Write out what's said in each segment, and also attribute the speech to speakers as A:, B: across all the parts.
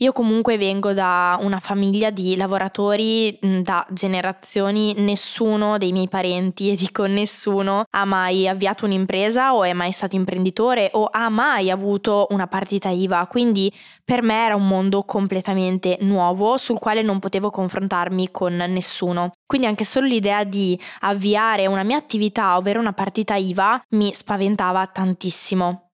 A: Io comunque vengo da una famiglia di lavoratori da generazioni, nessuno dei miei parenti, e dico nessuno, ha mai avviato un'impresa o è mai stato imprenditore o ha mai avuto una partita IVA, quindi per me era un mondo completamente nuovo sul quale non potevo confrontarmi con nessuno. Quindi anche solo l'idea di avviare una mia attività, ovvero una partita IVA, mi spaventava tantissimo.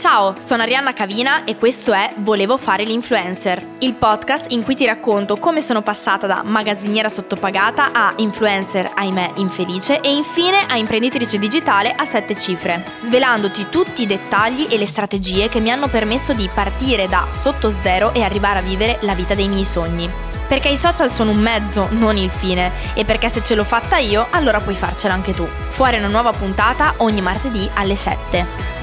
A: Ciao, sono Arianna Cavina e questo è Volevo fare l'influencer, il podcast in cui ti racconto come sono passata da magazziniera sottopagata a influencer, ahimè, infelice e infine a imprenditrice digitale a sette cifre, svelandoti tutti i dettagli e le strategie che mi hanno permesso di partire da sotto zero e arrivare a vivere la vita dei miei sogni. Perché i social sono un mezzo, non il fine, e perché se ce l'ho fatta io, allora puoi farcela anche tu. Fuori una nuova puntata ogni martedì alle 7.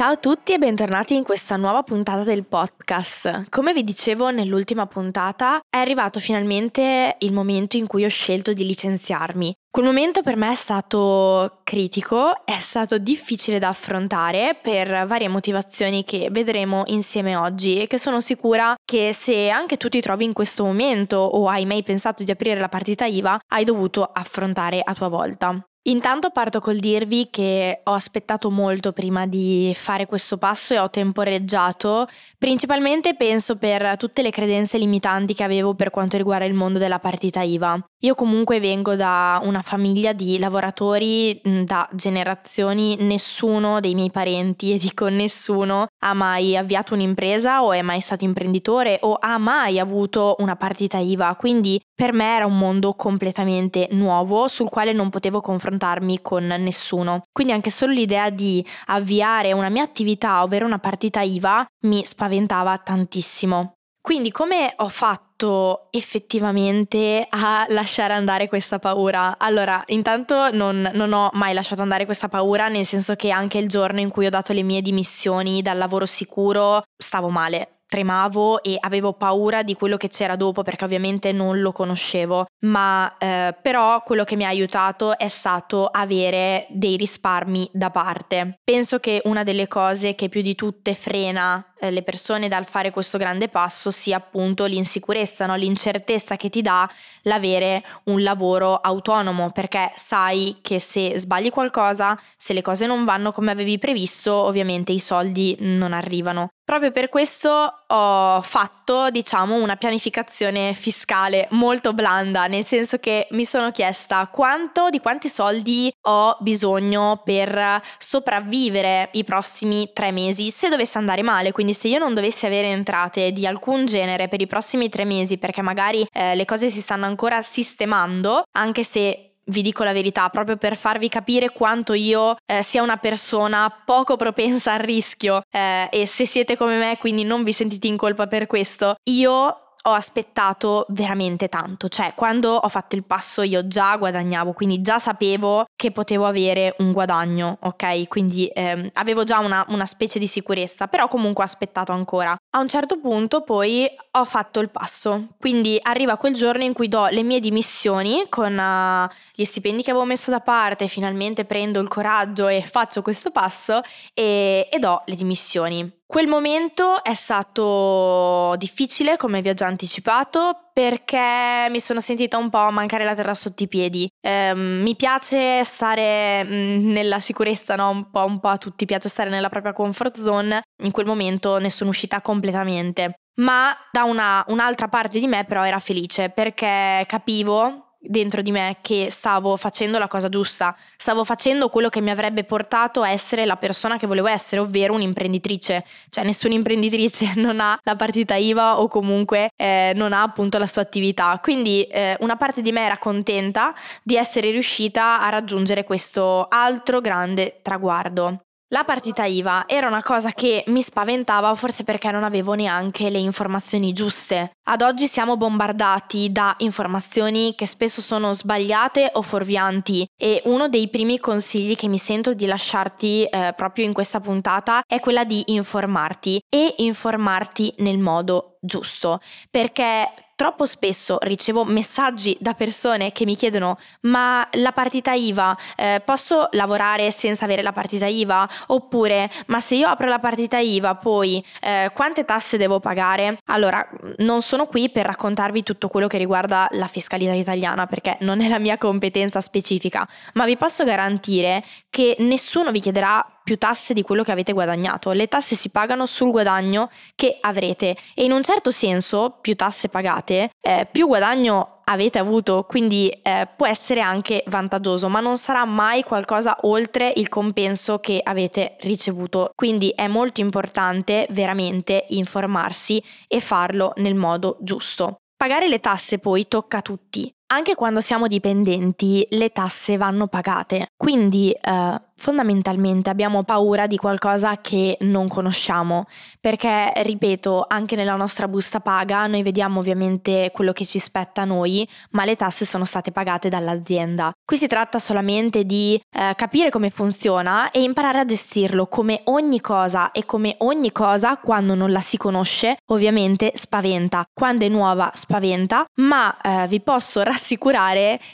A: Ciao a tutti e bentornati in questa nuova puntata del podcast. Come vi dicevo nell'ultima puntata, è arrivato finalmente il momento in cui ho scelto di licenziarmi. Quel momento per me è stato critico, è stato difficile da affrontare per varie motivazioni che vedremo insieme oggi e che sono sicura che se anche tu ti trovi in questo momento o hai mai pensato di aprire la partita IVA, hai dovuto affrontare a tua volta. Intanto parto col dirvi che ho aspettato molto prima di fare questo passo e ho temporeggiato, principalmente penso per tutte le credenze limitanti che avevo per quanto riguarda il mondo della partita IVA. Io comunque vengo da una famiglia di lavoratori da generazioni, nessuno dei miei parenti, e dico nessuno, ha mai avviato un'impresa o è mai stato imprenditore o ha mai avuto una partita IVA, quindi per me era un mondo completamente nuovo sul quale non potevo confrontarmi con nessuno. Quindi anche solo l'idea di avviare una mia attività, ovvero una partita IVA, mi spaventava tantissimo. Quindi come ho fatto effettivamente a lasciare andare questa paura? Allora, intanto non, non, ho mai lasciato andare questa paura, nel senso che anche il giorno in cui ho dato le mie dimissioni dal lavoro sicuro stavo male tremavo e avevo paura di quello che c'era dopo perché ovviamente non lo conoscevo, ma eh, però quello che mi ha aiutato è stato avere dei risparmi da parte. Penso che una delle cose che più di tutte frena eh, le persone dal fare questo grande passo sia appunto l'insicurezza, no? l'incertezza che ti dà l'avere un lavoro autonomo, perché sai che se sbagli qualcosa, se le cose non vanno come avevi previsto, ovviamente i soldi non arrivano. Proprio per questo ho fatto, diciamo, una pianificazione fiscale molto blanda, nel senso che mi sono chiesta quanto, di quanti soldi ho bisogno per sopravvivere i prossimi tre mesi se dovesse andare male, quindi se io non dovessi avere entrate di alcun genere per i prossimi tre mesi, perché magari eh, le cose si stanno ancora sistemando, anche se vi dico la verità, proprio per farvi capire quanto io eh, sia una persona poco propensa al rischio eh, e se siete come me, quindi non vi sentite in colpa per questo, io ho aspettato veramente tanto, cioè quando ho fatto il passo io già guadagnavo, quindi già sapevo che potevo avere un guadagno, ok? Quindi ehm, avevo già una, una, specie di sicurezza, però comunque ho aspettato ancora. A un certo punto poi ho fatto il passo, quindi arriva quel giorno in cui do le mie dimissioni con uh, gli stipendi che avevo messo da parte, finalmente prendo il coraggio e faccio questo passo e, e do le dimissioni. Quel momento è stato difficile, come vi ho già anticipato, perché mi sono sentita un po' mancare la terra sotto i piedi. Eh, mi piace stare mm, nella sicurezza, no? Un po', un po' a tutti piace stare nella propria comfort zone. In quel momento ne sono uscita completamente. Ma da una, un'altra parte di me però era felice perché capivo dentro di me che stavo facendo la cosa giusta, stavo facendo quello che mi avrebbe portato a essere la persona che volevo essere, ovvero un'imprenditrice. Cioè nessuna imprenditrice non ha la partita IVA o comunque eh, non ha appunto la sua attività. Quindi eh, una parte di me era contenta di essere riuscita a raggiungere questo altro grande traguardo. La partita IVA era una cosa che mi spaventava forse perché non avevo neanche le informazioni giuste. Ad oggi siamo bombardati da informazioni che spesso sono sbagliate o fuorvianti e uno dei primi consigli che mi sento di lasciarti eh, proprio in questa puntata è quella di informarti e informarti nel modo giusto perché troppo spesso ricevo messaggi da persone che mi chiedono ma la partita IVA eh, posso lavorare senza avere la partita IVA? Oppure ma se io apro la partita IVA poi eh, quante tasse devo pagare? Allora non sono qui per raccontarvi tutto quello che riguarda la fiscalità italiana perché non è la mia competenza specifica, ma vi posso garantire che nessuno vi chiederà più tasse di quello che avete guadagnato. Le tasse si pagano sul guadagno che avrete e in un certo senso più tasse pagate, eh, più guadagno avete avuto, quindi eh, può essere anche vantaggioso, ma non sarà mai qualcosa oltre il compenso che avete ricevuto. Quindi è molto importante veramente informarsi e farlo nel modo giusto. Pagare le tasse poi tocca a tutti. Anche quando siamo dipendenti le tasse vanno pagate, quindi eh, fondamentalmente abbiamo paura di qualcosa che non conosciamo, perché ripeto, anche nella nostra busta paga noi vediamo ovviamente quello che ci spetta a noi, ma le tasse sono state pagate dall'azienda. Qui si tratta solamente di eh, capire come funziona e imparare a gestirlo come ogni cosa e come ogni cosa quando non la si conosce, ovviamente spaventa. Quando è nuova spaventa, ma eh, vi posso rassicurare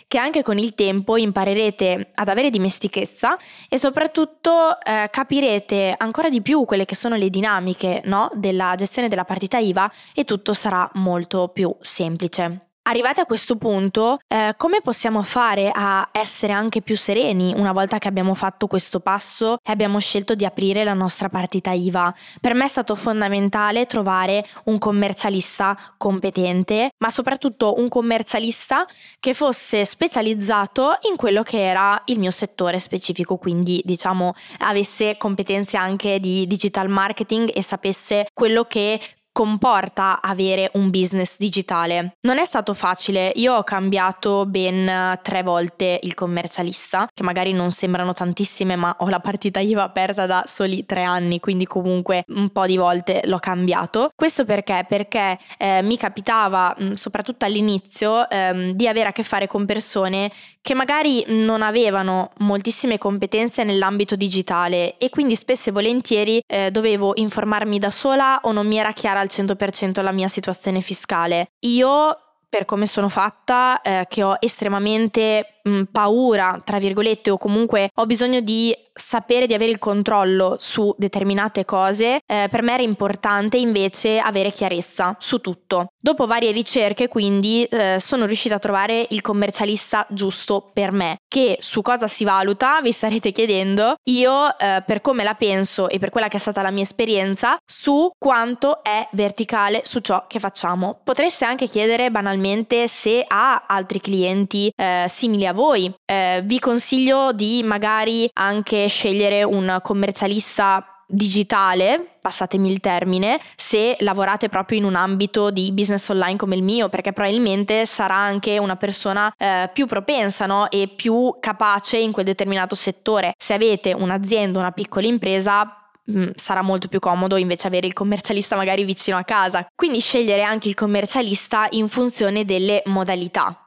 A: che anche con il tempo imparerete ad avere dimestichezza e soprattutto eh, capirete ancora di più quelle che sono le dinamiche no? della gestione della partita IVA e tutto sarà molto più semplice. Arrivati a questo punto, eh, come possiamo fare a essere anche più sereni una volta che abbiamo fatto questo passo e abbiamo scelto di aprire la nostra partita IVA? Per me è stato fondamentale trovare un commercialista competente, ma soprattutto un commercialista che fosse specializzato in quello che era il mio settore specifico, quindi diciamo avesse competenze anche di digital marketing e sapesse quello che comporta avere un business digitale. Non è stato facile, io ho cambiato ben tre volte il commercialista, che magari non sembrano tantissime, ma ho la partita IVA aperta da soli tre anni, quindi comunque un po' di volte l'ho cambiato. Questo perché? Perché eh, mi capitava, soprattutto all'inizio, ehm, di avere a che fare con persone che magari non avevano moltissime competenze nell'ambito digitale e quindi spesso e volentieri eh, dovevo informarmi da sola o non mi era chiara al 100% la mia situazione fiscale. Io per come sono fatta, eh, che ho estremamente mh, paura, tra virgolette, o comunque ho bisogno di sapere di avere il controllo su determinate cose, eh, per me era importante invece avere chiarezza su tutto. Dopo varie ricerche quindi eh, sono riuscita a trovare il commercialista giusto per me, che su cosa si valuta vi starete chiedendo, io eh, per come la penso e per quella che è stata la mia esperienza, su quanto è verticale su ciò che facciamo. Potreste anche chiedere banalmente se ha altri clienti eh, simili a voi. Eh, vi consiglio di magari anche scegliere un commercialista digitale, passatemi il termine, se lavorate proprio in un ambito di business online come il mio, perché probabilmente sarà anche una persona eh, più propensa no? e più capace in quel determinato settore. Se avete un'azienda, una piccola impresa, mm, sarà molto più comodo invece avere il commercialista magari vicino a casa. Quindi scegliere anche il commercialista in funzione delle modalità.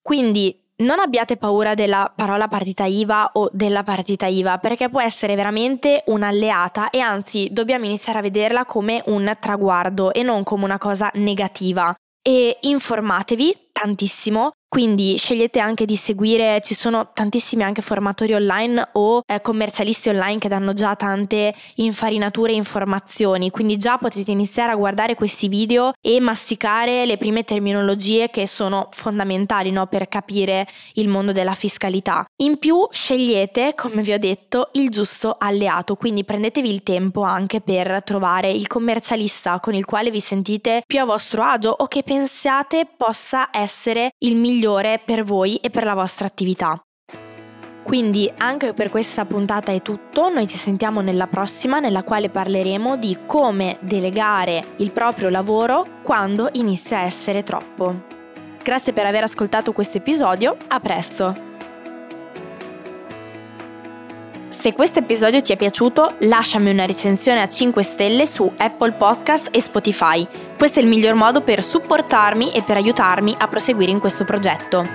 A: Quindi non abbiate paura della parola partita IVA o della partita IVA perché può essere veramente un'alleata e anzi dobbiamo iniziare a vederla come un traguardo e non come una cosa negativa. E informatevi tantissimo quindi scegliete anche di seguire, ci sono tantissimi anche formatori online o eh, commercialisti online che danno già tante infarinature e informazioni, quindi già potete iniziare a guardare questi video e masticare le prime terminologie che sono fondamentali no, per capire il mondo della fiscalità. In più scegliete, come vi ho detto, il giusto alleato, quindi prendetevi il tempo anche per trovare il commercialista con il quale vi sentite più a vostro agio o che pensiate possa essere il migliore migliore per voi e per la vostra attività. Quindi anche per questa puntata è tutto, noi ci sentiamo nella prossima nella quale parleremo di come delegare il proprio lavoro quando inizia a essere troppo. Grazie per aver ascoltato questo episodio, a presto! Se questo episodio ti è piaciuto, lasciami una recensione a 5 stelle su Apple Podcast e Spotify. Questo è il miglior modo per supportarmi e per aiutarmi a proseguire in questo progetto.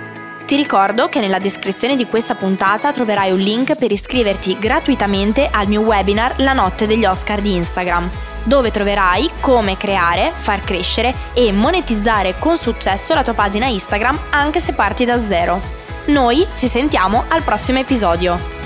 A: Ti ricordo che nella descrizione di questa puntata troverai un link per iscriverti gratuitamente al mio webinar La notte degli Oscar di Instagram dove troverai come creare, far crescere e monetizzare con successo la tua pagina Instagram anche se parti da zero. Noi ci sentiamo al prossimo episodio.